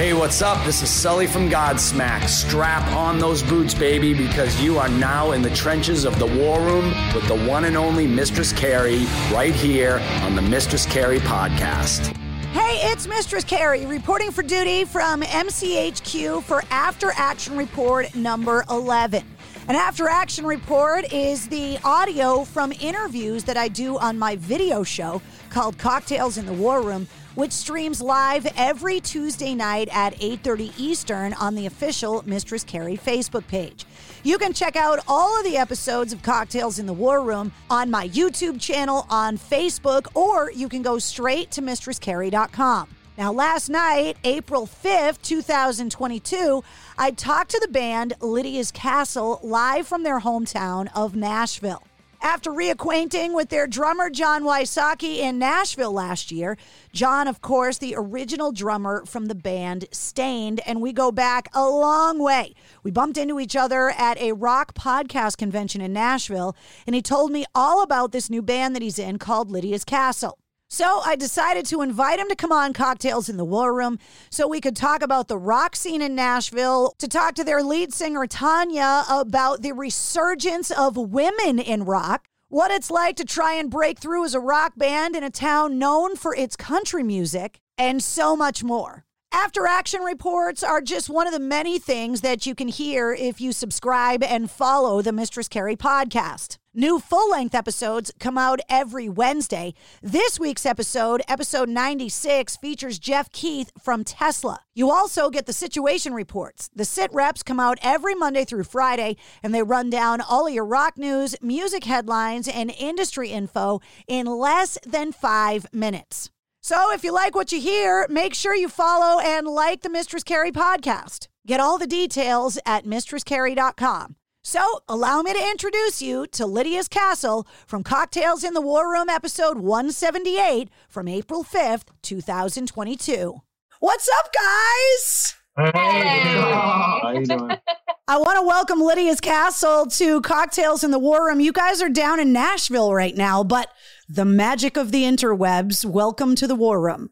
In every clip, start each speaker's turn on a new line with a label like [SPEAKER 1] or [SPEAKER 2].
[SPEAKER 1] Hey, what's up? This is Sully from Godsmack. Strap on those boots, baby, because you are now in the trenches of the war room with the one and only Mistress Carrie right here on the Mistress Carrie podcast.
[SPEAKER 2] Hey, it's Mistress Carrie reporting for duty from MCHQ for After Action Report number 11. An after action report is the audio from interviews that I do on my video show called Cocktails in the War Room which streams live every Tuesday night at 8:30 Eastern on the official Mistress Carrie Facebook page. You can check out all of the episodes of Cocktails in the War Room on my YouTube channel on Facebook or you can go straight to mistresscarrie.com. Now, last night, April 5th, 2022, I talked to the band Lydia's Castle live from their hometown of Nashville. After reacquainting with their drummer John Wysocki in Nashville last year, John, of course, the original drummer from the band Staind, and we go back a long way. We bumped into each other at a rock podcast convention in Nashville, and he told me all about this new band that he's in called Lydia's Castle. So I decided to invite him to come on Cocktails in the War Room so we could talk about the rock scene in Nashville, to talk to their lead singer, Tanya, about the resurgence of women in rock, what it's like to try and break through as a rock band in a town known for its country music, and so much more. After action reports are just one of the many things that you can hear if you subscribe and follow the Mistress Carrie podcast. New full length episodes come out every Wednesday. This week's episode, episode 96, features Jeff Keith from Tesla. You also get the situation reports. The sit reps come out every Monday through Friday, and they run down all of your rock news, music headlines, and industry info in less than five minutes. So if you like what you hear, make sure you follow and like the Mistress Carrie podcast. Get all the details at mistresscarrie.com. So allow me to introduce you to Lydia's Castle from Cocktails in the War Room, episode 178 from April 5th, 2022. What's up, guys? Hey.
[SPEAKER 3] How you doing?
[SPEAKER 2] I want to welcome Lydia's Castle to Cocktails in the War Room. You guys are down in Nashville right now, but the magic of the interwebs. Welcome to the War Room.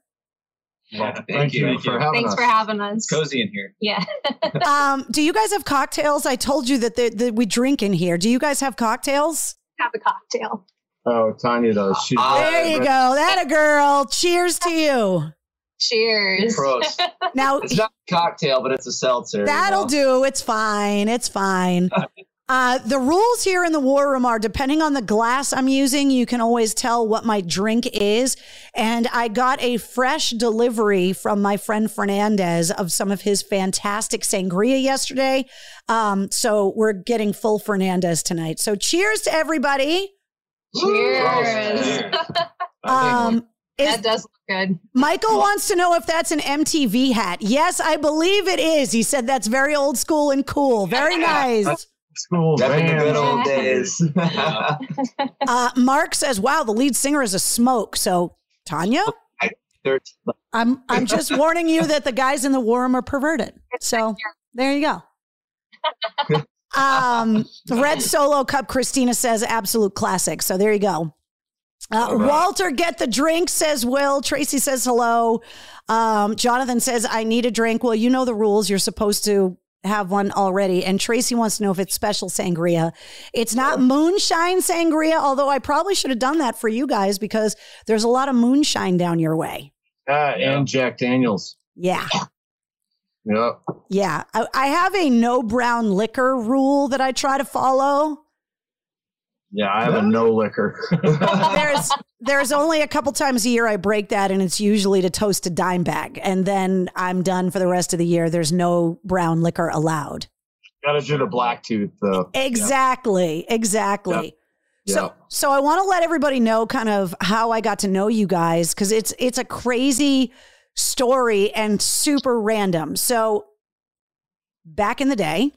[SPEAKER 3] Yeah,
[SPEAKER 4] thank
[SPEAKER 3] thank
[SPEAKER 4] you.
[SPEAKER 3] you
[SPEAKER 4] Thank
[SPEAKER 3] for
[SPEAKER 4] you.
[SPEAKER 3] having
[SPEAKER 5] Thanks
[SPEAKER 3] us.
[SPEAKER 5] for having us.
[SPEAKER 4] It's cozy in here.
[SPEAKER 5] Yeah.
[SPEAKER 2] Um, do you guys have cocktails? I told you that, the, that we drink in here. Do you guys have cocktails?
[SPEAKER 5] Have a cocktail.
[SPEAKER 3] Oh, Tanya does. She's
[SPEAKER 2] There you go. That a girl. Cheers to you.
[SPEAKER 5] Cheers.
[SPEAKER 4] Gross.
[SPEAKER 2] Now
[SPEAKER 4] it's not a cocktail, but it's a seltzer.
[SPEAKER 2] that'll
[SPEAKER 4] know?
[SPEAKER 2] do. It's fine. It's fine. Uh, the rules here in the war room are depending on the glass I'm using, you can always tell what my drink is. And I got a fresh delivery from my friend Fernandez of some of his fantastic sangria yesterday. Um, so we're getting full Fernandez tonight. So cheers to everybody.
[SPEAKER 5] Cheers.
[SPEAKER 2] Um, is,
[SPEAKER 5] that does look good.
[SPEAKER 2] Michael wants to know if that's an MTV hat. Yes, I believe it is. He said that's very old school and cool. Very nice.
[SPEAKER 3] school
[SPEAKER 4] Back in the good old days.
[SPEAKER 2] Uh, Mark says, "Wow, the lead singer is a smoke." So Tanya, I'm I'm just warning you that the guys in the war room are perverted. So there you go. Um, Red Solo Cup Christina says absolute classic. So there you go. Uh, Walter, get the drink, says Will. Tracy says hello. Um, Jonathan says, I need a drink. Well, you know the rules. You're supposed to have one already, and Tracy wants to know if it's special sangria. It's not moonshine sangria, although I probably should have done that for you guys because there's a lot of moonshine down your way.
[SPEAKER 3] Uh, and Jack Daniels.
[SPEAKER 2] Yeah.
[SPEAKER 3] Yep.
[SPEAKER 2] Yeah. I, I have a no brown liquor rule that I try to follow.
[SPEAKER 3] Yeah, I have a no liquor.
[SPEAKER 2] there's there's only a couple times a year I break that, and it's usually to toast a Dimebag, and then I'm done for the rest of the year. There's no brown liquor allowed.
[SPEAKER 3] Got to do the black tooth though.
[SPEAKER 2] Exactly, exactly. So so I want to let everybody know kind of how I got to know you guys because it's it's a crazy story and super random. So back in the day,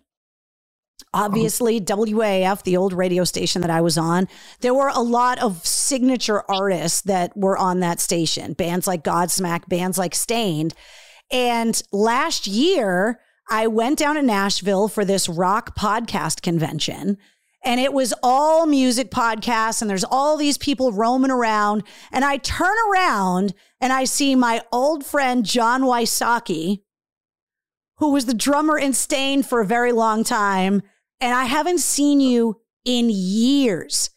[SPEAKER 2] obviously WAAF, the old radio station that I was on, there were a lot of signature artists that were on that station. Bands like Godsmack, bands like Staind. And last year, I went down to Nashville for this rock podcast convention. And it was all music podcasts, and there's all these people roaming around. And I turn around and I see my old friend John Wysocki, who was the drummer in Stain for a very long time. And I haven't seen you in years.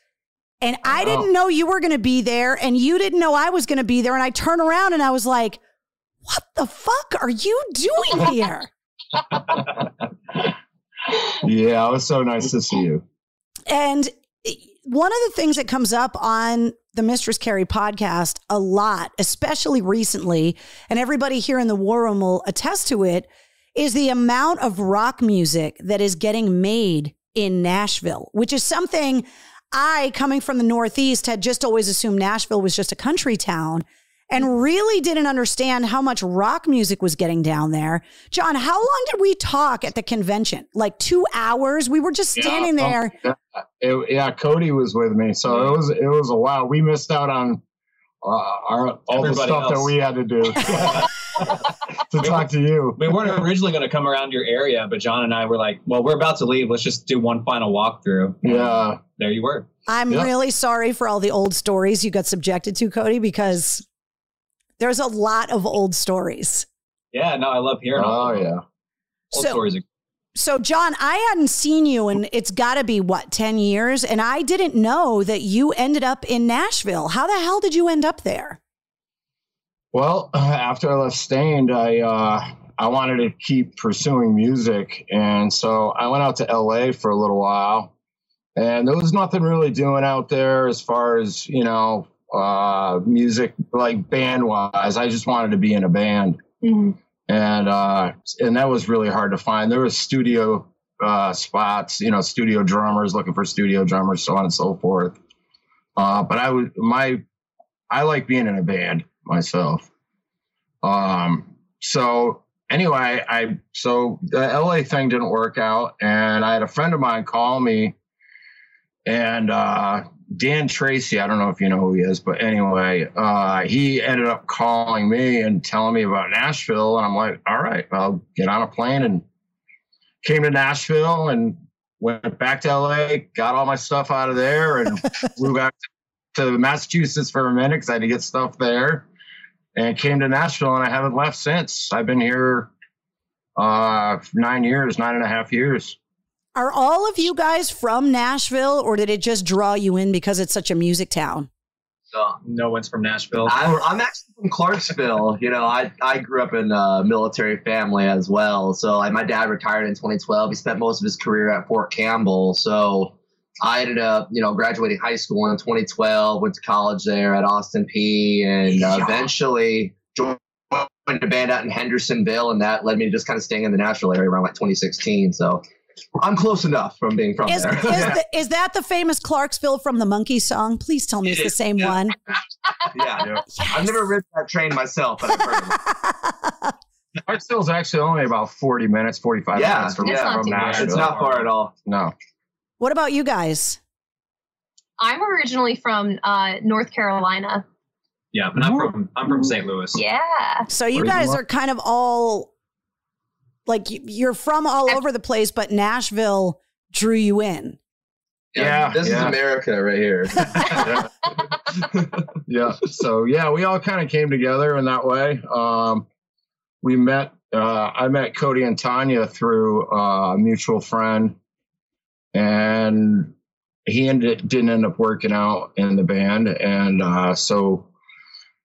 [SPEAKER 2] And I didn't know you were going to be there, and you didn't know I was going to be there. And I turn around and I was like, what the fuck are you doing here?
[SPEAKER 3] Yeah, it was so nice to see you.
[SPEAKER 2] And one of the things that comes up on the Mistress Carrie podcast a lot, especially recently, and everybody here in the War Room will attest to it, is the amount of rock music that is getting made in Nashville, which is something I, coming from the Northeast, had just always assumed Nashville was just a country town and really didn't understand how much rock music was getting down there. John, how long did we talk at the convention? Like two hours? We were just standing
[SPEAKER 3] Yeah,
[SPEAKER 2] there.
[SPEAKER 3] yeah, it- yeah, Cody was with me, so it was it was a while. We missed out on uh, our all
[SPEAKER 6] Everybody
[SPEAKER 3] the stuff that we had to do to talk to you.
[SPEAKER 6] We weren't originally going to come around your area, but John and I were like, well, we're about to leave. Let's just do one final walkthrough.
[SPEAKER 3] Yeah.
[SPEAKER 6] There you were.
[SPEAKER 2] I'm
[SPEAKER 6] Yeah.
[SPEAKER 2] really sorry for all the old stories you got subjected to, Cody, because there's a lot of old stories.
[SPEAKER 6] Yeah, no, I love hearing
[SPEAKER 3] Oh
[SPEAKER 6] them.
[SPEAKER 3] yeah.
[SPEAKER 6] Old
[SPEAKER 2] So-
[SPEAKER 6] stories. are-
[SPEAKER 2] So, John, I hadn't seen you and it's got to be what, 10 years? And I didn't know that you ended up in Nashville. How the hell did you end up there?
[SPEAKER 3] Well, after I left Staind, I uh, I wanted to keep pursuing music, and so I went out to LA for a little while, and there was nothing really doing out there as far as you know uh, music like band wise. I just wanted to be in a band, and uh, and that was really hard to find. There was studio uh, spots, you know, studio drummers looking for studio drummers, so on and so forth. Uh, but I would my I like being in a band myself. Um, so anyway, I so the LA thing didn't work out, and I had a friend of mine call me, and uh, Dan Tracy, I don't know if you know who he is, but anyway, uh, he ended up calling me and telling me about Nashville, and I'm like, all right, I'll get on a plane and came to Nashville and went back to LA, got all my stuff out of there, and flew back to Massachusetts for a minute because I had to get stuff there, and came to Nashville, and I haven't left since. I've been here uh, nine years, nine and a half years.
[SPEAKER 2] Are all of you guys from Nashville or did it just draw you in because it's such a music town?
[SPEAKER 4] So
[SPEAKER 6] no one's from Nashville.
[SPEAKER 4] I'm, I'm actually from Clarksville. You know, I, I grew up in a military family as well. So like my dad retired in 2012. He spent most of his career at Fort Campbell. So I ended up, you know, graduating high school in 2012. Went to college there at Austin Peay And uh, eventually joined a band out in Hendersonville, and that led me to just kind of staying in the Nashville area around like 2016. So I'm close enough from being from
[SPEAKER 2] Is,
[SPEAKER 4] there.
[SPEAKER 2] is, the, is that the famous Clarksville from the Monkees song? Please tell me it's the same one.
[SPEAKER 4] yeah, I've never ridden that train myself, but I've heard of it.
[SPEAKER 3] Clarksville's actually only about 40 minutes, 45
[SPEAKER 4] Yeah,
[SPEAKER 3] minutes from,
[SPEAKER 4] It's not
[SPEAKER 3] from. Nashville.
[SPEAKER 4] It's not far at all.
[SPEAKER 3] No.
[SPEAKER 2] What about you guys?
[SPEAKER 5] I'm originally from uh, North Carolina.
[SPEAKER 6] Yeah, and I'm from I'm from St. Louis.
[SPEAKER 5] Yeah.
[SPEAKER 2] So you guys are kind of all like you- you're from all over the place, but Nashville drew you in.
[SPEAKER 3] Yeah,
[SPEAKER 4] this is. America right here.
[SPEAKER 3] yeah. So yeah, we all kind of came together in that way. Um, we met uh, I met Cody and Tanya through uh, a mutual friend, and he ended didn't end up working out in the band, and uh, so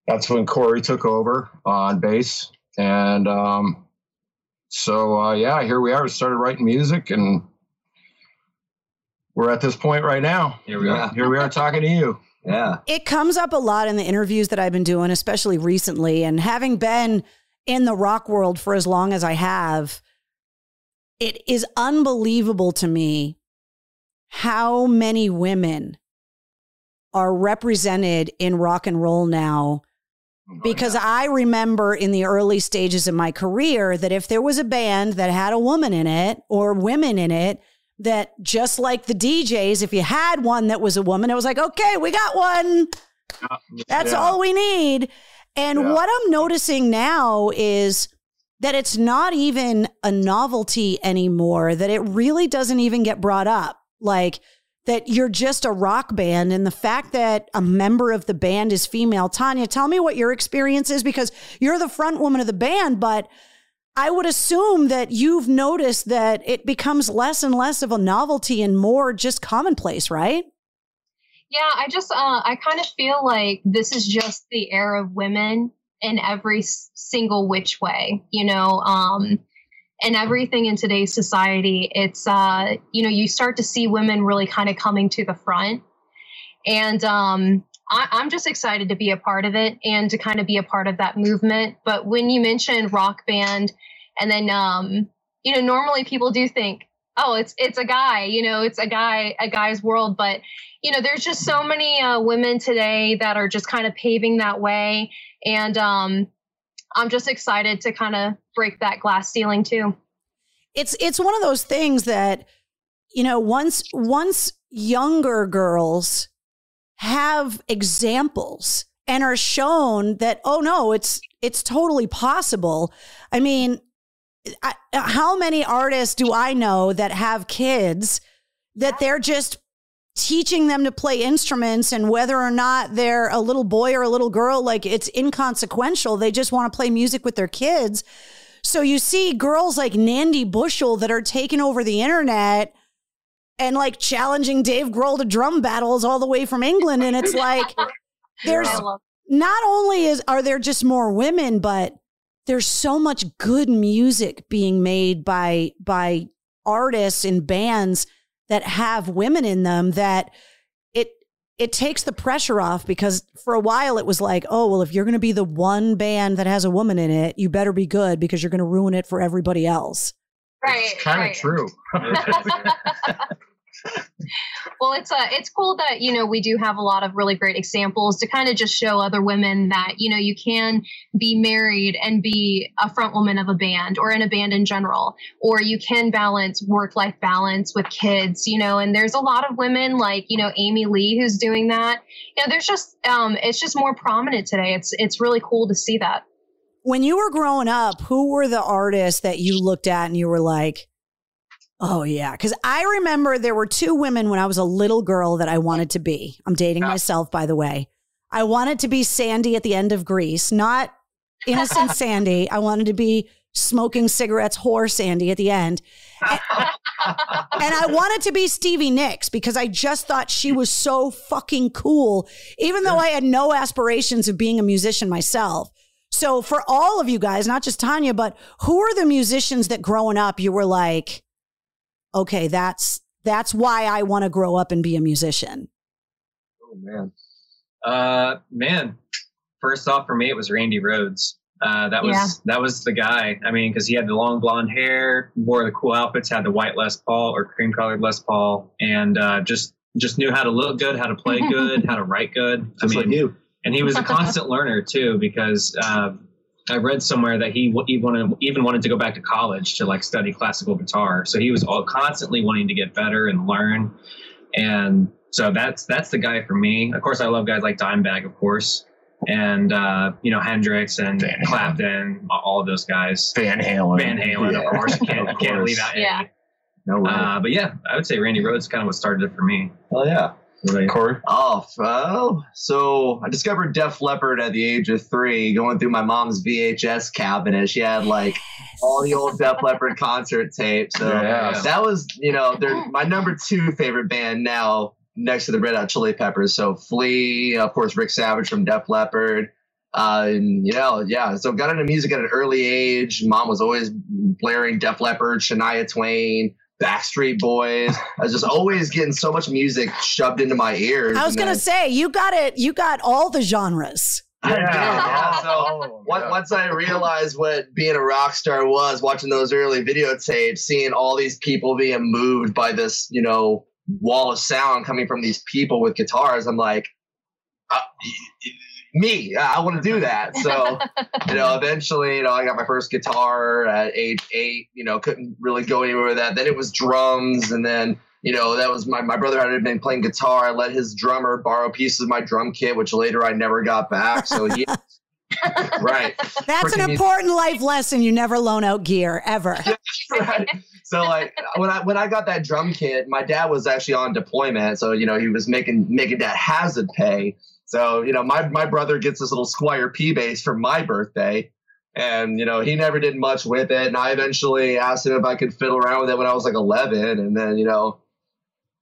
[SPEAKER 3] that's when Corey took over on bass, and um, so uh, yeah, here we are. We started writing music, and we're at this point right now.
[SPEAKER 6] Here we are.
[SPEAKER 3] Here we are talking to you.
[SPEAKER 4] Yeah.
[SPEAKER 2] It comes up a lot in the interviews that I've been doing, especially recently. And having been in the rock world for as long as I have, it is unbelievable to me how many women are represented in rock and roll now. Oh, because I remember in the early stages of my career that if there was a band that had a woman in it or women in it, that just like the DJs, if you had one that was a woman, it was like, okay, we got one. That's
[SPEAKER 3] Yeah.
[SPEAKER 2] all we need. And
[SPEAKER 3] Yeah.
[SPEAKER 2] what I'm noticing now is that it's not even a novelty anymore, that it really doesn't even get brought up. Like that you're just a rock band. And the fact that a member of the band is female. Tanya, tell me what your experience is because you're the front woman of the band, but I would assume that you've noticed that it becomes less and less of a novelty and more just commonplace, right?
[SPEAKER 5] Yeah, I just uh, I kind of feel like this is just the era of women in every single which way, you know, um, and everything in today's society. It's uh, you know, you start to see women really kind of coming to the front, and um, I, I'm just excited to be a part of it and to kind of be a part of that movement. But when you mentioned rock band, and then um, you know, normally people do think, oh, it's it's a guy, you know, it's a guy, a guy's world, but you know, there's just so many uh, women today that are just kind of paving that way. And um, I'm just excited to kind of break that glass ceiling too.
[SPEAKER 2] it's it's one of those things that you know once once younger girls have examples and are shown that oh no it's it's totally possible i mean I, how many artists do i know that have kids that they're just teaching them to play instruments and whether or not they're a little boy or a little girl like it's inconsequential. They just want to play music with their kids. So you see girls like Nandi Bushell that are taking over the internet and like challenging Dave Grohl to drum battles all the way from England. And it's like there's not only is are there just more women, but there's so much good music being made by by artists and bands that have women in them that it it takes the pressure off because for a while it was like, oh, well, if you're going to be the one band that has a woman in it, you better be good because you're going to ruin it for everybody else.
[SPEAKER 5] right.
[SPEAKER 3] It's kind of
[SPEAKER 5] right.
[SPEAKER 3] true.
[SPEAKER 5] well, it's uh, it's cool that you know we do have a lot of really great examples to kind of just show other women that you know you can be married and be a front woman of a band or in a band in general, or you can balance work life balance with kids, you know. And there's a lot of women like you know Amy Lee who's doing that. You know, there's just um, it's just more prominent today. It's it's really cool to see that.
[SPEAKER 2] When you were growing up, who were the artists that you looked at and you were like, oh, yeah? Because I remember there were two women when I was a little girl that I wanted to be. I'm dating myself, by the way. I wanted to be Sandy at the end of Grease, not innocent Sandy. I wanted to be smoking cigarettes, whore Sandy at the end. And, and I wanted to be Stevie Nicks because I just thought she was so fucking cool, even though I had no aspirations of being a musician myself. So for all of you guys, not just Tanya, but who are the musicians that growing up you were like, okay, that's that's why I want to grow up and be a musician.
[SPEAKER 4] Oh man.
[SPEAKER 6] Uh, man, first off for me, it was Randy Rhoads. Uh, that was
[SPEAKER 5] Yeah.
[SPEAKER 6] that was the guy. I mean, because he had the long blonde hair, wore the cool outfits, had the white Les Paul or cream colored Les Paul, and uh, just just knew how to look good, how to play good, how to write good.
[SPEAKER 4] Just
[SPEAKER 6] I
[SPEAKER 4] like
[SPEAKER 6] mean,
[SPEAKER 4] you.
[SPEAKER 6] and he was a constant learner too because uh, I read somewhere that he, he wanted even wanted to go back to college to like study classical guitar. So he was all constantly wanting to get better and learn, and so that's that's the guy for me. Of course, I love guys like Dimebag, of course, and uh, you know Hendrix and
[SPEAKER 3] Van Halen.
[SPEAKER 6] Clapton, all of those guys.
[SPEAKER 3] Van Halen.
[SPEAKER 6] Van Halen,
[SPEAKER 3] Yeah,
[SPEAKER 6] of course, you can't,
[SPEAKER 3] of
[SPEAKER 6] can't leave out.
[SPEAKER 5] Yeah.
[SPEAKER 4] No way.
[SPEAKER 6] Uh, but yeah, I would say Randy Rhoads kind of what started it for me.
[SPEAKER 4] Hell yeah.
[SPEAKER 3] Corey?
[SPEAKER 4] Oh, well, so I discovered Def Leppard at the age of three, going through my mom's VHS cabinet. She had like all the old Def Leppard concert tapes. So
[SPEAKER 3] Yeah.
[SPEAKER 4] that was, you know, they're my number two favorite band now, next to the Red Hot Chili Peppers. So Flea, of course, Rick Savage from Def Leppard. Uh, and you know, yeah. So got into music at an early age. Mom was always blaring Def Leppard, Shania Twain, Backstreet Boys. I was just always getting so much music shoved into my ears.
[SPEAKER 2] I was gonna
[SPEAKER 4] then-
[SPEAKER 2] say you got it. You got all the genres.
[SPEAKER 4] I did, yeah.
[SPEAKER 3] Oh,
[SPEAKER 4] So once I realized what being a rock star was, watching those early videotapes, seeing all these people being moved by this, you know, wall of sound coming from these people with guitars, I'm like, uh, me, I want to do that. So, you know, eventually, you know, I got my first guitar at age eight. You know, couldn't really go anywhere with that. Then it was drums, and then you know that was my my brother had been playing guitar. I let his drummer borrow pieces of my drum kit, which later I never got back. So he, right,
[SPEAKER 2] That's an
[SPEAKER 4] Freaking-
[SPEAKER 2] important life lesson. You never loan out gear ever.
[SPEAKER 4] right. So like when I when I got that drum kit, my dad was actually on deployment, so you know he was making making that hazard pay. So you know my my brother gets this little Squier P bass for my birthday, and you know he never did much with it. And I eventually asked him if I could fiddle around with it when I was like 11, and then you know.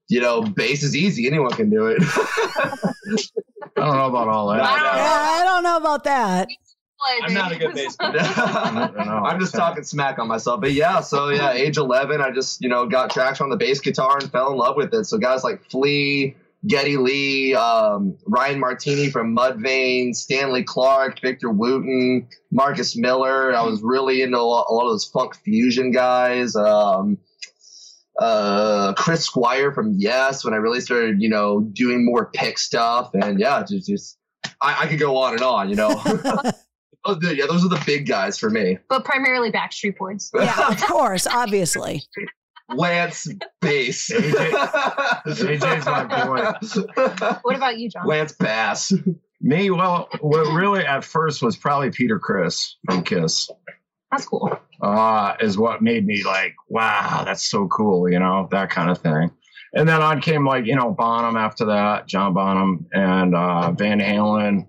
[SPEAKER 4] You know, bass is easy. Anyone can do it.
[SPEAKER 3] I don't know about all that.
[SPEAKER 2] Yeah, I don't know about that.
[SPEAKER 6] I'm not a good bass player.
[SPEAKER 4] I'm just talking smack on myself. But yeah, so yeah, age 11, I just, you know, got traction on the bass guitar and fell in love with it. So guys like Flea, Geddy Lee, um, Ryan Martinie from Mudvayne, Stanley Clarke, Victor Wooten, Marcus Miller. I was really into a lot, a lot of those funk fusion guys. Um, uh, Chris Squire from Yes, when I really started, you know, doing more pick stuff. And yeah, just, just I, I could go on and on, you know. Those- yeah, those are the big guys for me.
[SPEAKER 5] but primarily Backstreet Boys.
[SPEAKER 2] Yeah, of course, obviously.
[SPEAKER 4] Lance Bass.
[SPEAKER 3] AJ's my boy.
[SPEAKER 5] What about you, John?
[SPEAKER 4] Lance Bass.
[SPEAKER 3] Me, well, what really at first was probably Peter Criss from Kiss.
[SPEAKER 5] That's cool.
[SPEAKER 3] uh, is what made me like, wow, that's so cool, you know, that kind of thing. And then on came like, you know, Bonham after that, John Bonham and uh, Van Halen,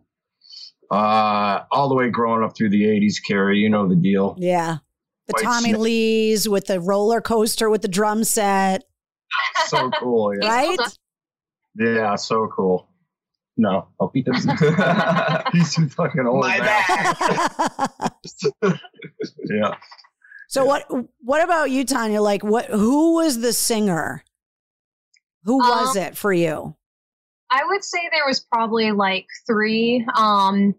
[SPEAKER 3] uh, all the way growing up through the 80s, Carrie, you know the deal.
[SPEAKER 2] Yeah. The
[SPEAKER 3] White
[SPEAKER 2] Tommy
[SPEAKER 3] Snake.
[SPEAKER 2] Lees with the roller coaster with the drum set,
[SPEAKER 3] So cool. Yeah,
[SPEAKER 2] right?
[SPEAKER 3] yeah so cool. No, oh, he doesn't. He's too fucking old
[SPEAKER 4] My
[SPEAKER 3] now.
[SPEAKER 4] bad.
[SPEAKER 3] Yeah.
[SPEAKER 2] so what what about you, Tanya? Like what who was the singer? Who was
[SPEAKER 5] Um,
[SPEAKER 2] it for you?
[SPEAKER 5] I would say there was probably like three. Um,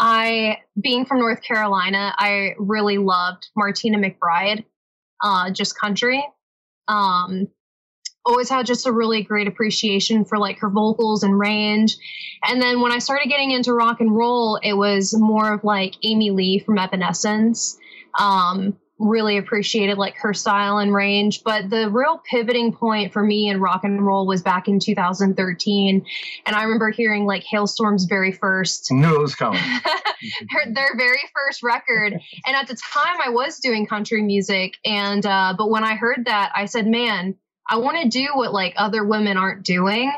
[SPEAKER 5] I, being from North Carolina, I really loved Martina McBride, uh, just country. Um, always had just a really great appreciation for like her vocals and range. And then when I started getting into rock and roll, it was more of like Amy Lee from Evanescence. Um, really appreciated like her style and range. But the real pivoting point for me in rock and roll was back in 2013. And I remember hearing like Halestorm's very first
[SPEAKER 3] Knew it was coming.
[SPEAKER 5] her, their very first record. And at the time, I was doing country music, and uh, but when I heard that, I said, "Man, I want to do what like other women aren't doing."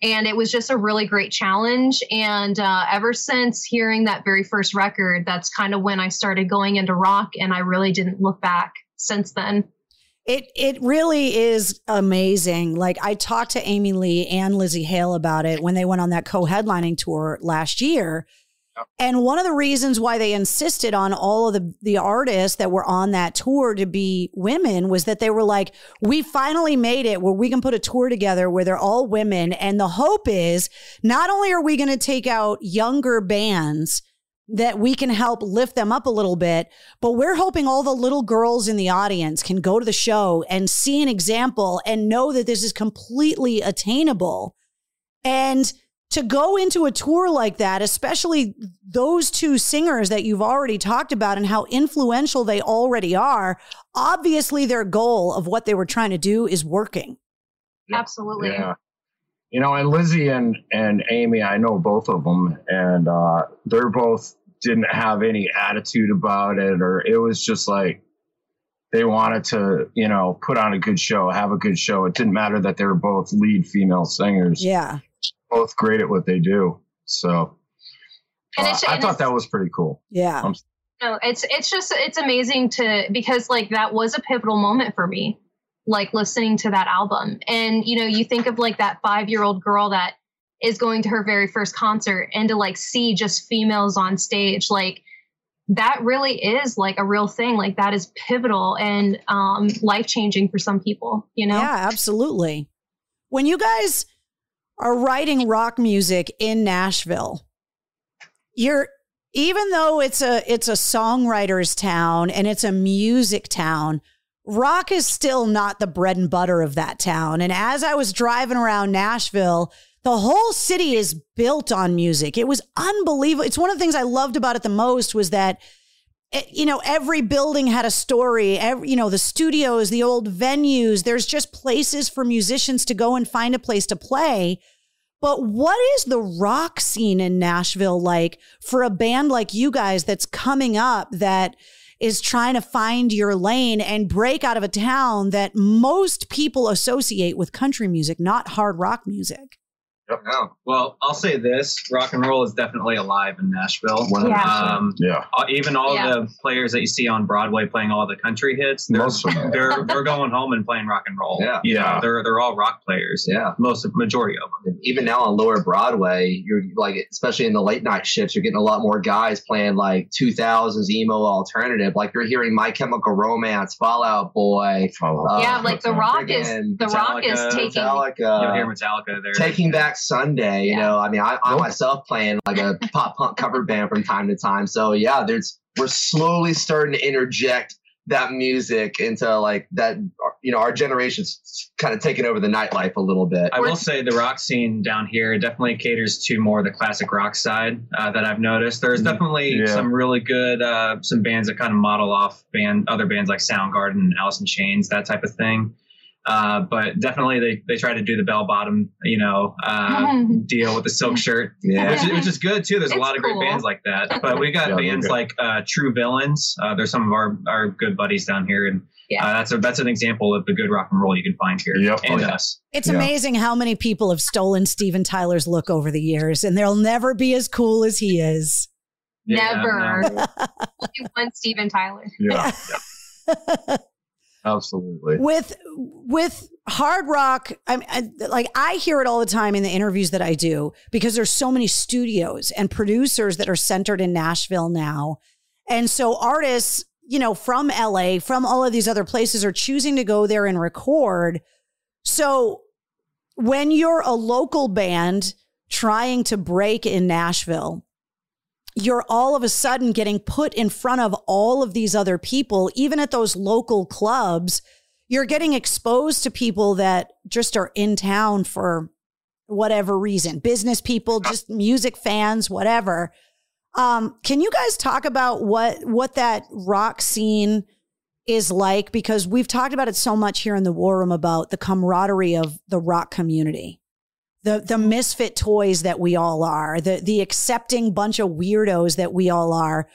[SPEAKER 5] And it was just a really great challenge. And uh, ever since hearing that very first record, that's kind of when I started going into rock, and I really didn't look back since then.
[SPEAKER 2] It it really is amazing. Like I talked to Amy Lee and Lzzy Hale about it when they went on that co-headlining tour last year. And one of the reasons why they insisted on all of the the artists that were on that tour to be women was that they were like, we finally made it where we can put a tour together where they're all women. And the hope is not only are we going to take out younger bands that we can help lift them up a little bit. But we're hoping all the little girls in the audience can go to the show and see an example and know that this is completely attainable. And to go into a tour like that, especially those two singers that you've already talked about and how influential they already are, obviously their goal of what they were trying to do is working.
[SPEAKER 5] Absolutely.
[SPEAKER 3] Yeah. You know, and Lzzy and and Amy, I know both of them, and uh, they're both didn't have any attitude about it, or it was just like they wanted to, you know, put on a good show, have a good show. It didn't matter that they were both lead female singers.
[SPEAKER 2] Yeah.
[SPEAKER 3] Both great at what they do. So
[SPEAKER 5] And
[SPEAKER 3] uh,
[SPEAKER 5] it's-
[SPEAKER 3] I thought that was pretty cool.
[SPEAKER 2] Yeah.
[SPEAKER 3] Um,
[SPEAKER 5] No, it's it's just it's amazing to because like that was a pivotal moment for me, like listening to that album. And you know, you think of like that five year old girl that is going to her very first concert and to like see just females on stage, like that really is like a real thing. Like that is pivotal and um life changing for some people, you know?
[SPEAKER 2] Yeah, absolutely. When you guys are writing rock music in Nashville, you're even though it's a it's a songwriter's town and it's a music town, rock is still not the bread and butter of that town. And as I was driving around Nashville, the whole city is built on music. It was unbelievable. It's one of the things I loved about it the most was that it- you know every building had a story. Every, you know the studios the old venues there's just places for musicians to go and find a place to play. But what is the rock scene in Nashville like for a band like you guys that's coming up that is trying to find your lane and break out of a town that most people associate with country music not hard rock music
[SPEAKER 6] Oh, well, I'll say this: rock and roll is definitely alive in Nashville.
[SPEAKER 3] Yeah.
[SPEAKER 6] Um,
[SPEAKER 3] Yeah.
[SPEAKER 6] uh, even all
[SPEAKER 5] Yeah.
[SPEAKER 6] the players that you see on Broadway playing all the country hits, they're
[SPEAKER 3] Most of them.
[SPEAKER 6] they're, they're going home and playing rock and roll.
[SPEAKER 4] Yeah.
[SPEAKER 6] you know,
[SPEAKER 3] Yeah.
[SPEAKER 6] they're they're all rock players.
[SPEAKER 4] Yeah.
[SPEAKER 6] most of majority of them.
[SPEAKER 4] even now on lower Broadway, you're like, especially in the late night shifts, you're getting a lot more guys playing like 2000s emo alternative. Like you're hearing My Chemical Romance, Fallout Boy,
[SPEAKER 3] Follow.
[SPEAKER 4] Uh,
[SPEAKER 5] yeah, like the rock is
[SPEAKER 4] friggin'
[SPEAKER 5] the rock is taking.
[SPEAKER 4] Metallica, You'll
[SPEAKER 6] hear Metallica there.
[SPEAKER 4] Taking Back Sunday. You
[SPEAKER 5] Yeah.
[SPEAKER 4] know, I mean, I, I myself playing like a pop punk cover band from time to time. So yeah, there's we're slowly starting to interject that music into like that. You know, our generation's kind of taking over the nightlife a little bit.
[SPEAKER 6] I will say the rock scene down here definitely caters to more the classic rock side uh, that I've noticed. There's definitely
[SPEAKER 3] Yeah.
[SPEAKER 6] some really good uh, some bands that kind of model off band other bands like Soundgarden, and Alice in Chains, that type of thing. Uh, but definitely they, they try to do the bell bottom, you know, uh, deal with the silk shirt,
[SPEAKER 4] Yeah.
[SPEAKER 6] which, is- which is good too. There's a lot of
[SPEAKER 5] cool.
[SPEAKER 6] great bands like that. But we got
[SPEAKER 3] Yeah,
[SPEAKER 6] bands like uh, True Villains. Uh, they're some of our, our good buddies down here, and
[SPEAKER 5] Yeah.
[SPEAKER 6] uh, that's a that's an example of the good rock and roll you can find here.
[SPEAKER 3] Yep.
[SPEAKER 6] And
[SPEAKER 3] Oh, yeah.
[SPEAKER 6] us.
[SPEAKER 2] it's
[SPEAKER 3] Yeah.
[SPEAKER 2] amazing how many people have stolen Steven Tyler's look over the years and they'll never be as cool as he is
[SPEAKER 6] Yeah,
[SPEAKER 5] Never.
[SPEAKER 6] no.
[SPEAKER 5] Only one Steven Tyler.
[SPEAKER 3] Yeah. Absolutely.
[SPEAKER 2] with with hard rock I, I like i hear it all the time in the interviews that i do because there's so many studios and producers that are centered in nashville now and so artists you know from la from all of these other places are choosing to go there and record so when you're a local band trying to break in nashville you're all of a sudden getting put in front of all of these other people, even at those local clubs. You're getting exposed to people that just are in town for whatever reason business people, just music fans, whatever. Um, can you guys talk about what what that rock scene is like? Because we've talked about it so much here in the War Room about the camaraderie of the rock community the the misfit toys that we all are, the the accepting bunch of weirdos that we all are.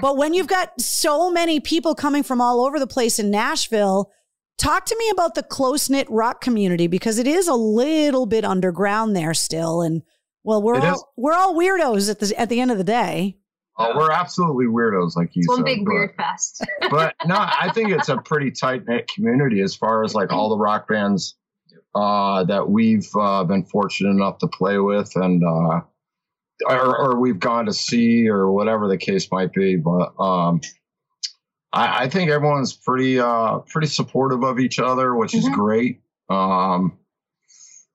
[SPEAKER 2] But when you've got so many people coming from all over the place in Nashville, talk to me about the close knit rock community because it is a little bit underground there still. And well, we're
[SPEAKER 3] It
[SPEAKER 2] all
[SPEAKER 3] is.
[SPEAKER 2] we're all weirdos at the at the end of the day.
[SPEAKER 3] Oh, we're absolutely weirdos, like you
[SPEAKER 5] It's one
[SPEAKER 3] said.
[SPEAKER 5] big
[SPEAKER 3] but-
[SPEAKER 5] weird fest.
[SPEAKER 3] but no, I think it's a pretty tight knit community as far as like all the rock bands uh, that we've uh, been fortunate enough to play with, and uh, or, or we've gone to see, or whatever the case might be. But um, I, I think everyone's pretty uh, pretty supportive of each other, which is
[SPEAKER 5] Mhm.
[SPEAKER 3] great. Um,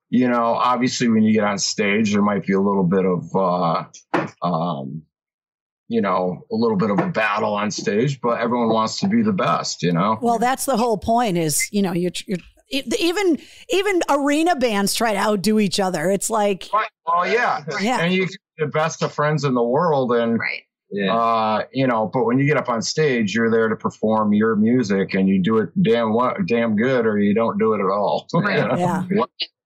[SPEAKER 3] you know, obviously, when you get on stage, there might be a little bit of uh, um, you know, a little bit of a battle on stage, but everyone wants to be the best, you know?
[SPEAKER 2] Well, that's the whole point. Is you know you're, you're even even arena bands try to outdo each other. It's like
[SPEAKER 3] Right. Oh, yeah.
[SPEAKER 2] Yeah.
[SPEAKER 3] And you can be the best of friends in the world. And,
[SPEAKER 5] Right.
[SPEAKER 4] Yeah.
[SPEAKER 3] uh, you know, but when you get up on stage, you're there to perform your music and you do it damn what, damn good, or you don't do it at all.
[SPEAKER 5] Right.
[SPEAKER 3] You know?
[SPEAKER 2] Yeah.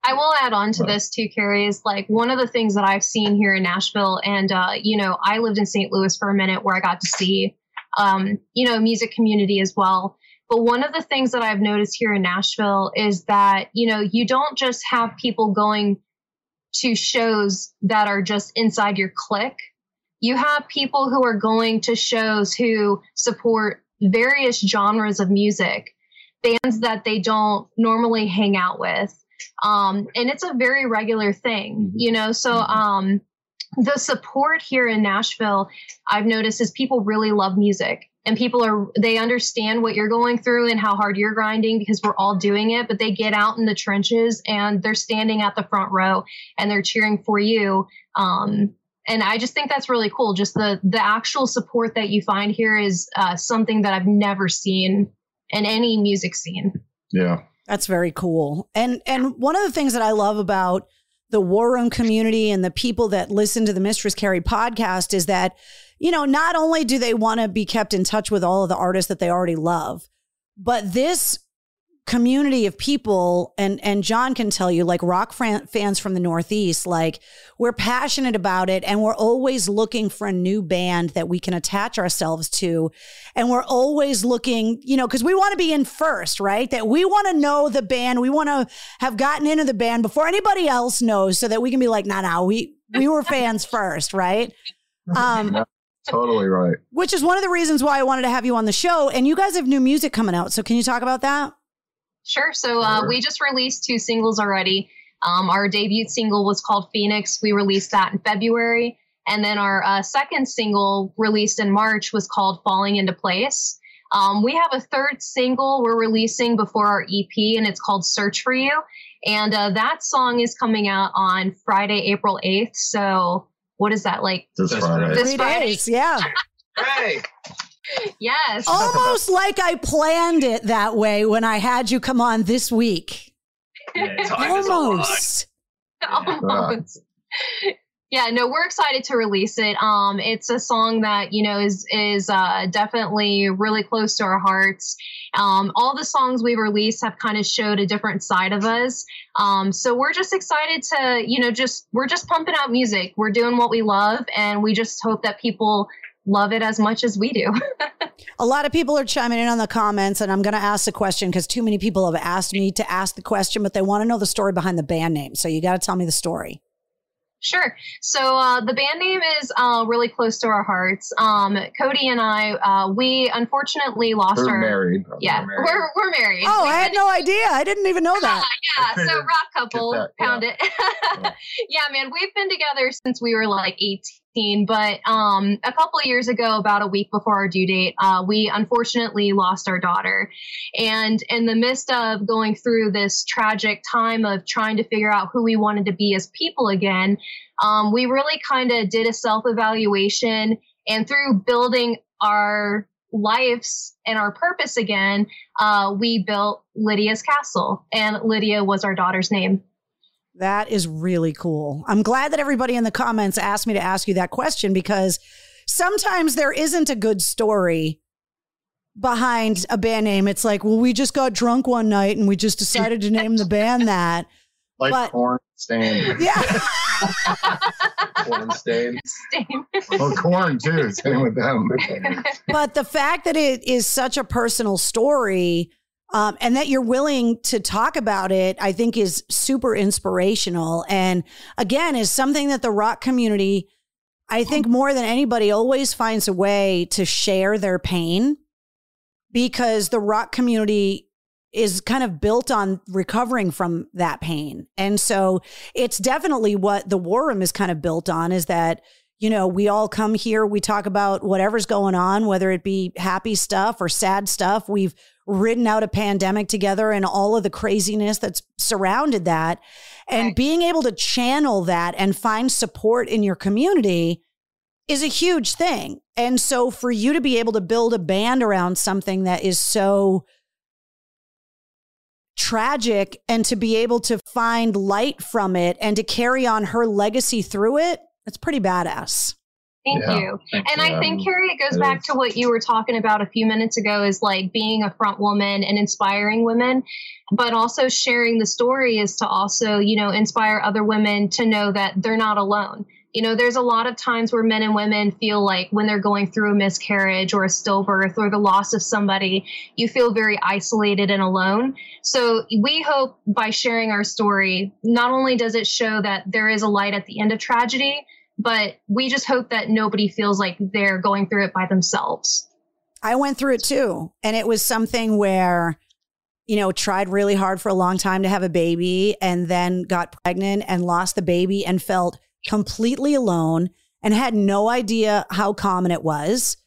[SPEAKER 5] I will add on to this too, Carrie, is like one of the things that I've seen here in Nashville, and uh, you know, I lived in St. Louis for a minute where I got to see, um, you know, music community as well. But one of the things that I've noticed here in Nashville is that, you know, you don't just have people going to shows that are just inside your clique. You have people who are going to shows who support various genres of music, bands that they don't normally hang out with. Um, and it's a very regular thing, you know. So um, the support here in Nashville, I've noticed is people really love music and people are they understand what you're going through and how hard you're grinding because we're all doing it but they get out in the trenches and they're standing at the front row and they're cheering for you um, and i just think that's really cool just the the actual support that you find here is uh, something that i've never seen in any music scene
[SPEAKER 3] Yeah.
[SPEAKER 2] That's very cool. And and one of the things that I love about the War Room community and the people that listen to the Mistress Carrie podcast is that, you know, not only do they want to be kept in touch with all of the artists that they already love, but this community of people and and John can tell you like rock fran- fans from the northeast like we're passionate about it and we're always looking for a new band that we can attach ourselves to and we're always looking you know cuz we want to be in first right? That we want to know the band we want to have gotten into the band before anybody else knows so that we can be like nah nah we we were fans first right? Um
[SPEAKER 3] totally right.
[SPEAKER 2] which is one of the reasons why I wanted to have you on the show and you guys have new music coming out so can you talk about that
[SPEAKER 5] Sure. So uh,
[SPEAKER 3] Sure.
[SPEAKER 5] we just released two singles already. Um, our debut single was called Phoenix. We released that in February. And then our uh, second single released in March was called Falling into Place. Um, we have a third single we're releasing before our EP, and it's called Search for You. And uh, that song is coming out on Friday, April 8th. So, what is that like?
[SPEAKER 3] This
[SPEAKER 6] That's
[SPEAKER 3] Friday.
[SPEAKER 6] right.
[SPEAKER 5] This
[SPEAKER 2] Three
[SPEAKER 5] Friday.
[SPEAKER 2] days yeah
[SPEAKER 6] Hey,
[SPEAKER 5] Yes.
[SPEAKER 2] almost like I planned it that way when I had you come on this week.
[SPEAKER 6] yeah, time is a lot.
[SPEAKER 2] Almost.
[SPEAKER 5] almost. Yeah, no, we're excited to release it. Um, it's a song that you know is is uh, definitely really close to our hearts. Um, all the songs we've released have kind of showed a different side of us. Um, so we're just excited to you know just we're just pumping out music. We're doing what we love, and we just hope that people love it as much as we do.
[SPEAKER 2] A lot of people are chiming in on the comments, and I'm going to ask the question because too many people have asked me to ask the question, but they want to know the story behind the band name. So you got to tell me the story.
[SPEAKER 5] Sure. So uh, the band name is uh, really close to our hearts. Um, Cody and I, uh, we unfortunately lost
[SPEAKER 3] We're
[SPEAKER 5] our.
[SPEAKER 3] married.
[SPEAKER 5] Yeah,
[SPEAKER 6] We're married.
[SPEAKER 5] we're we're married.
[SPEAKER 2] Oh,
[SPEAKER 5] We've
[SPEAKER 2] I had
[SPEAKER 5] been-
[SPEAKER 2] no idea. I didn't even know that.
[SPEAKER 5] yeah, so rock couple,
[SPEAKER 3] Get that, yeah.
[SPEAKER 5] found it.
[SPEAKER 3] Yeah.
[SPEAKER 5] yeah, man, we've been together since we were like 18. But um, a couple of years ago, about a week before our due date, uh, we unfortunately lost our daughter. And in the midst of going through this tragic time of trying to figure out who we wanted to be as people again, um, we really kind of did a self evaluation. And through building our lives and our purpose again, uh, we built Lydia's Castle. And Lydia was our daughter's name.
[SPEAKER 2] That is really cool. I'm glad that everybody in the comments asked me to ask you that question because sometimes there isn't a good story behind a band name. It's like, well, we just got drunk one night and we just decided to name the band that.
[SPEAKER 3] Like
[SPEAKER 2] But-
[SPEAKER 3] Korn stain.
[SPEAKER 2] Yeah.
[SPEAKER 4] Korn stain.
[SPEAKER 5] Same.
[SPEAKER 3] Well, Korn too. Same with them.
[SPEAKER 2] but the fact that it is such a personal story um, and that you're willing to talk about it, I think is super inspirational. And again, is something that the rock community, I think more than anybody, always finds a way to share their pain because the rock community is kind of built on recovering from that pain. And so it's definitely what the War Room is kind of built on is that, you know, we all come here, we talk about whatever's going on, whether it be happy stuff or sad stuff. We've ridden out a pandemic together and all of the craziness that's surrounded that. And
[SPEAKER 5] Right.
[SPEAKER 2] being able to channel that and find support in your community is a huge thing. And so for you to be able to build a band around something that is so tragic and to be able to find light from it and to carry on her legacy through it, it's pretty badass.
[SPEAKER 5] Thank
[SPEAKER 3] Yeah.
[SPEAKER 5] you.
[SPEAKER 6] Thank
[SPEAKER 5] And
[SPEAKER 3] you.
[SPEAKER 5] I think, Carrie, it goes
[SPEAKER 3] It
[SPEAKER 5] back
[SPEAKER 3] is.
[SPEAKER 5] to what you were talking about a few minutes ago is like being a front woman and inspiring women, but also sharing the story is to also, you know, inspire other women to know that they're not alone. You know, there's a lot of times where men and women feel like when they're going through a miscarriage or a stillbirth or the loss of somebody, you feel very isolated and alone. So we hope by sharing our story, not only does it show that there is a light at the end of tragedy, but we just hope that nobody feels like they're going through it by themselves.
[SPEAKER 2] I went through it too. And it was something where, you know, tried really hard for a long time to have a baby and then got pregnant and lost the baby and felt completely alone and had no idea how common it was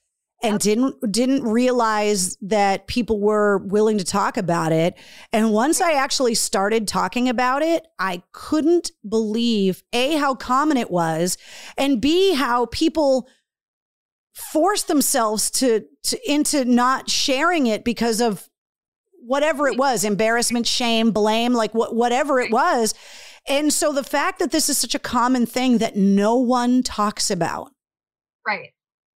[SPEAKER 2] and didn't didn't realize that people were willing to talk about it and once i actually started talking about it i couldn't believe a how common it was and b how people forced themselves to, to into not sharing it because of whatever it was embarrassment shame blame like what, whatever it was and so the fact that this is such a common thing that no one talks about.
[SPEAKER 5] Right.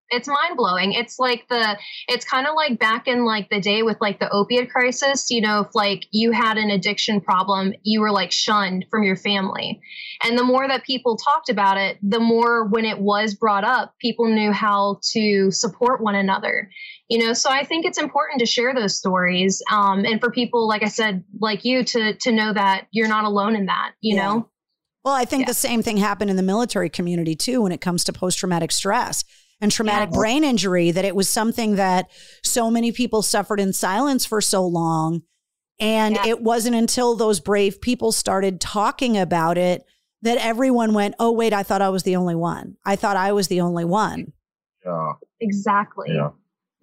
[SPEAKER 5] It's mind blowing. It's like the, it's kind of like back in like the day with like the opiate crisis, you know, if like you had an addiction problem, you were like shunned from your family. And the more that people talked about it, the more when it was brought up, people knew how to support one another you know so i think it's important to share those stories um, and for people like i said like you to to know that you're not alone in that you yeah. know
[SPEAKER 2] well i think yeah. the same thing happened in the military community too when it comes to post-traumatic stress and traumatic yeah. brain injury that it was something that so many people suffered in silence for so long. And it wasn't until those brave people started talking about it that everyone went oh wait i thought i was the only one. I thought i was the only one.
[SPEAKER 3] Yeah.
[SPEAKER 5] Exactly.
[SPEAKER 3] Yeah.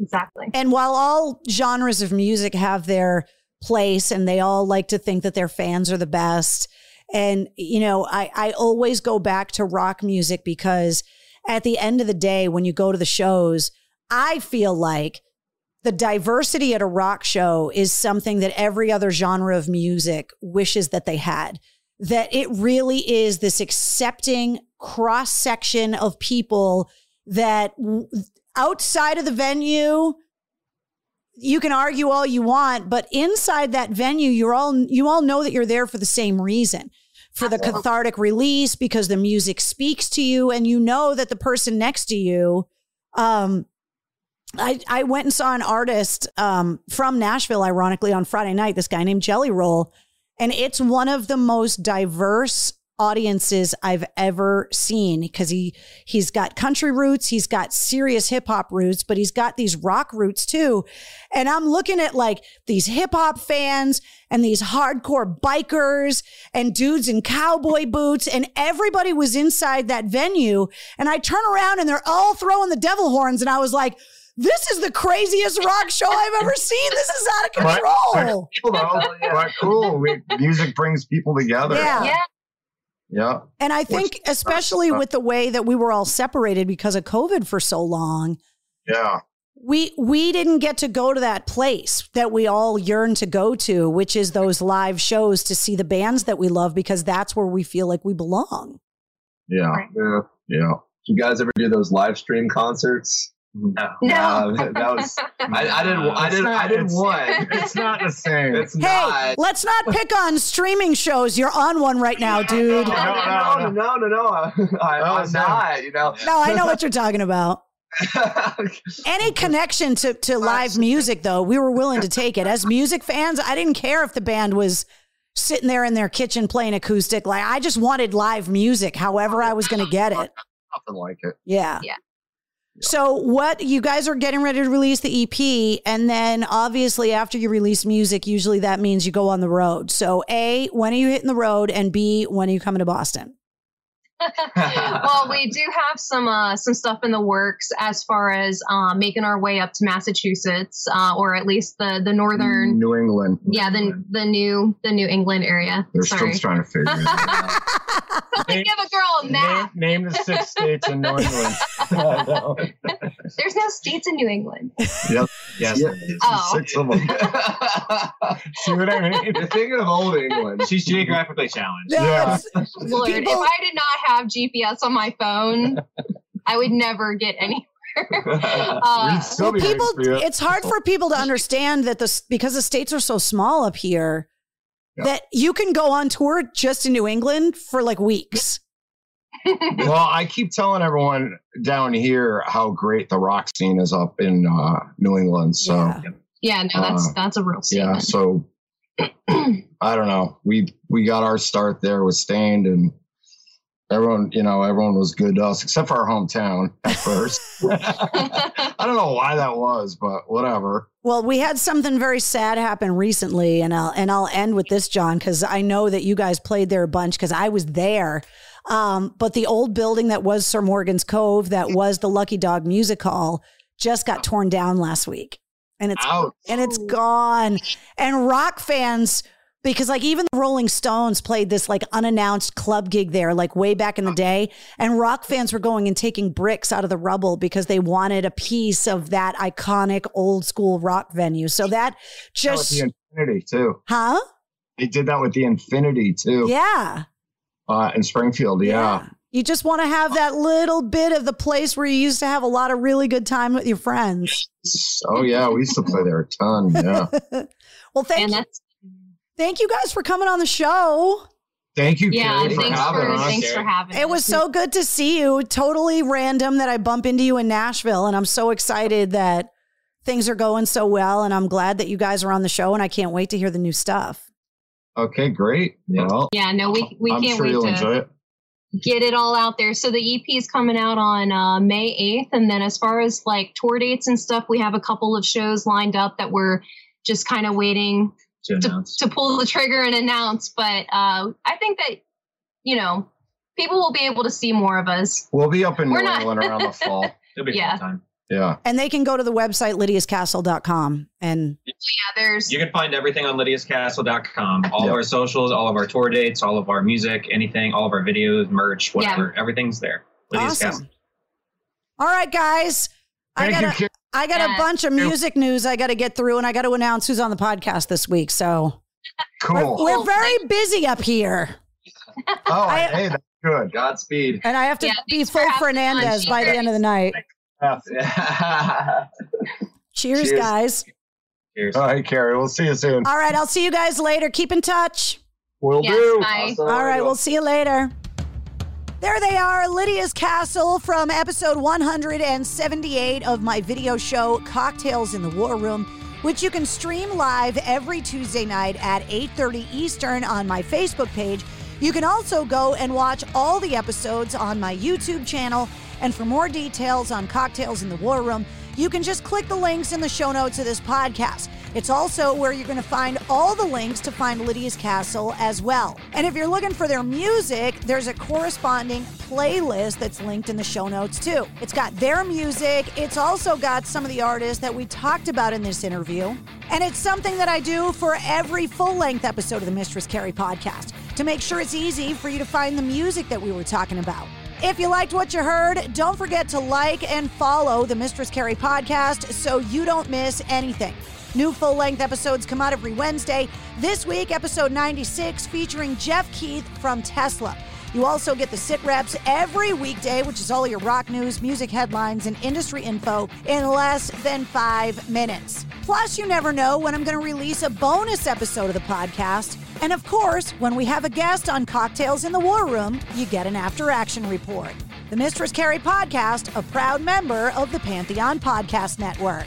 [SPEAKER 5] Exactly.
[SPEAKER 2] And while all genres of music have their place and they all like to think that their fans are the best, and, you know, I, I always go back to rock music because at the end of the day, when you go to the shows, I feel like the diversity at a rock show is something that every other genre of music wishes that they had. That it really is this accepting cross section of people that outside of the venue, you can argue all you want, but inside that venue, you're all you all know that you're there for the same reason. For the cathartic release, because the music speaks to you, and you know that the person next to you, um, I, I went and saw an artist um, from Nashville, ironically, on Friday night, this guy named Jelly Roll. And it's one of the most diverse audiences I've ever seen because he he's got country roots, he's got serious hip hop roots, but he's got these rock roots too. And I'm looking at like these hip hop fans and these hardcore bikers and dudes in cowboy boots and everybody was inside that venue and I turn around and they're all throwing the devil horns and I was like this is the craziest rock show I've ever seen. This is out of control.
[SPEAKER 3] But, but, but cool. We, music brings people together.
[SPEAKER 2] Yeah.
[SPEAKER 5] Yeah.
[SPEAKER 3] Yeah.
[SPEAKER 2] And I think, Which, especially uh, with the way that we were all separated because of COVID for so long.
[SPEAKER 3] Yeah.
[SPEAKER 2] We we didn't get to go to that place that we all yearn to go to, which is those live shows to see the bands that we love because that's where we feel like we belong.
[SPEAKER 3] Yeah. Yeah. Yeah.
[SPEAKER 4] you guys ever do those live stream concerts?
[SPEAKER 5] No, no.
[SPEAKER 4] that was. I, I didn't. I didn't. I didn't one.
[SPEAKER 3] It's not the same.
[SPEAKER 4] It's
[SPEAKER 2] hey,
[SPEAKER 4] not.
[SPEAKER 2] let's not pick on streaming shows. You're on one right now, dude.
[SPEAKER 4] No, no, no, no, no. no. I, I'm not. You know.
[SPEAKER 2] No, I know what you're talking about. Any connection to, to live music, though, we were willing to take it. As music fans, I didn't care if the band was sitting there in their kitchen playing acoustic. Like, I just wanted live music, however, I was going to get it.
[SPEAKER 3] Nothing like it.
[SPEAKER 2] Yeah.
[SPEAKER 5] Yeah.
[SPEAKER 2] So, what you guys are getting ready to release the EP, and then obviously after you release music, usually that means you go on the road. So, A, when are you hitting the road? And B, when are you coming to Boston?
[SPEAKER 5] well, we do have some uh, some stuff in the works as far as um, making our way up to Massachusetts, uh, or at least the the northern
[SPEAKER 3] New England.
[SPEAKER 5] Yeah, the the new the New England area.
[SPEAKER 3] They're
[SPEAKER 5] Sorry.
[SPEAKER 3] still trying to figure it out.
[SPEAKER 5] Name, give a girl a map.
[SPEAKER 3] Name, name the six states in New England.
[SPEAKER 5] There's no states in New England.
[SPEAKER 3] Yep.
[SPEAKER 4] Yes.
[SPEAKER 3] Yep.
[SPEAKER 5] Oh.
[SPEAKER 3] Six of them. See what I mean?
[SPEAKER 4] You're thinking of old England.
[SPEAKER 6] She's geographically challenged.
[SPEAKER 3] Yeah.
[SPEAKER 5] Lord,
[SPEAKER 2] People-
[SPEAKER 5] if I did not have GPS on my phone, I would never get anywhere. Uh,
[SPEAKER 2] Well, people,
[SPEAKER 3] waiting for you.
[SPEAKER 2] it's hard for people to understand that the because the states are so small up here
[SPEAKER 3] Yeah.
[SPEAKER 2] that you can go on tour just in New England for like weeks.
[SPEAKER 3] well, I keep telling everyone down here how great the rock scene is up in uh, New England. So
[SPEAKER 2] Yeah.
[SPEAKER 5] Yeah, no, that's
[SPEAKER 3] Uh,
[SPEAKER 5] that's a real
[SPEAKER 3] yeah, so I don't know. We we got our start there with Staind, and everyone, you know, everyone was good to us except for our hometown at first. I don't know why that was, but whatever.
[SPEAKER 2] Well, we had something very sad happen recently, and I'll and I'll end with this, John, because I know that you guys played there a bunch because I was there. Um, but the old building that was Sir Morgan's Cove, that was the Lucky Dog Music Hall, just got torn down last week, and it's
[SPEAKER 3] Ouch.
[SPEAKER 2] and it's gone. And rock fans, because like even the Rolling Stones played this like unannounced club gig there, like way back in the day, and rock fans were going and taking bricks out of the rubble because they wanted a piece of that iconic old school rock venue. So that
[SPEAKER 3] That
[SPEAKER 2] just,
[SPEAKER 3] the Infinity too.
[SPEAKER 2] huh?
[SPEAKER 3] They did that with the Infinity too.
[SPEAKER 2] Yeah.
[SPEAKER 3] Uh, in Springfield. Yeah.
[SPEAKER 2] You just want to have that little bit of the place where you used to have a lot of really good time with your friends.
[SPEAKER 3] Oh yeah, we used to play there a ton. Yeah.
[SPEAKER 2] well, thank
[SPEAKER 5] and
[SPEAKER 2] you,
[SPEAKER 5] that's
[SPEAKER 2] thank you guys for coming on the show.
[SPEAKER 3] Thank you,
[SPEAKER 5] yeah.
[SPEAKER 3] Carrie, for
[SPEAKER 5] Thanks
[SPEAKER 3] having
[SPEAKER 5] for
[SPEAKER 3] us.
[SPEAKER 5] thanks for having.
[SPEAKER 2] It was so good to see you. Totally random that I bump into you in Nashville, and I'm so excited that things are going so well. And I'm glad that you guys are on the show, and I can't wait to hear the new stuff.
[SPEAKER 3] Okay, great. Well,
[SPEAKER 5] Yeah, no, we we
[SPEAKER 3] I'm
[SPEAKER 5] can't
[SPEAKER 3] sure
[SPEAKER 5] wait
[SPEAKER 3] you'll
[SPEAKER 5] to
[SPEAKER 3] enjoy it.
[SPEAKER 5] get it all out there. So the EP is coming out on uh, May 8th. And then as far as like tour dates and stuff, we have a couple of shows lined up that we're just kind of waiting
[SPEAKER 6] to
[SPEAKER 5] to,
[SPEAKER 6] announce.
[SPEAKER 5] to pull the trigger and announce. But uh, I think that, you know, people will be able to see more of us.
[SPEAKER 3] We'll be up in
[SPEAKER 5] We're
[SPEAKER 3] New
[SPEAKER 5] not-
[SPEAKER 3] England around the fall.
[SPEAKER 6] It'll be a
[SPEAKER 5] Yeah.
[SPEAKER 6] fun time.
[SPEAKER 3] Yeah.
[SPEAKER 2] And they can go to the website lydiascastle.com and
[SPEAKER 5] Yeah, there's
[SPEAKER 6] You can find everything on lydiascastle.com. All
[SPEAKER 3] Yep.
[SPEAKER 6] of our socials, all of our tour dates, all of our music, anything, all of our videos, merch, whatever. Everything's there. Lydia's
[SPEAKER 2] awesome.
[SPEAKER 6] Castle.
[SPEAKER 2] All right, guys. I
[SPEAKER 3] Thank you,
[SPEAKER 2] got
[SPEAKER 3] Carrie.
[SPEAKER 2] a, I got a bunch of music news I got to get through, and I got to announce who's on the podcast this week. So
[SPEAKER 3] Cool.
[SPEAKER 2] we're very busy up here,
[SPEAKER 3] Oh,
[SPEAKER 2] I-
[SPEAKER 3] hey, that's good.
[SPEAKER 4] Godspeed.
[SPEAKER 2] and I have to
[SPEAKER 5] Yeah,
[SPEAKER 2] be
[SPEAKER 5] thanks for
[SPEAKER 2] full
[SPEAKER 5] having me on,
[SPEAKER 2] Fernandez by the end of the night. Cheers,
[SPEAKER 4] Cheers.
[SPEAKER 2] guys.
[SPEAKER 6] Cheers.
[SPEAKER 3] All right, Carrie. We'll see you soon.
[SPEAKER 2] All right, I'll see you guys later. Keep in touch.
[SPEAKER 3] We'll
[SPEAKER 5] yes,
[SPEAKER 3] do.
[SPEAKER 5] bye.
[SPEAKER 2] All right, we'll see you later. There they are, Lydia's Castle from episode 178 of my video show Cocktails in the War Room, which you can stream live every Tuesday night at 8:30 Eastern on my Facebook page. You can also go and watch all the episodes on my YouTube channel, and for more details on Cocktails in the War Room, you can just click the links in the show notes of this podcast. It's also where you're going to find all the links to find Lydia's Castle as well. And if you're looking for their music, there's a corresponding playlist that's linked in the show notes too. It's got their music, it's also got some of the artists that we talked about in this interview. And it's something that I do for every full length episode of the Mistress Carrie podcast to make sure it's easy for you to find the music that we were talking about. If you liked what you heard, don't forget to like and follow the Mistress Carrie podcast so you don't miss anything. New full length episodes come out every Wednesday. This week, episode 96, featuring Jeff Keith from Tesla. You also get the sit reps every weekday, which is all your rock news, music headlines, and industry info in less than five minutes. Plus, you never know when I'm going to release a bonus episode of the podcast. And of course, when we have a guest on Cocktails in the War Room, you get an after action report. The Mistress Carrie podcast, a proud member of the Pantheon Podcast Network.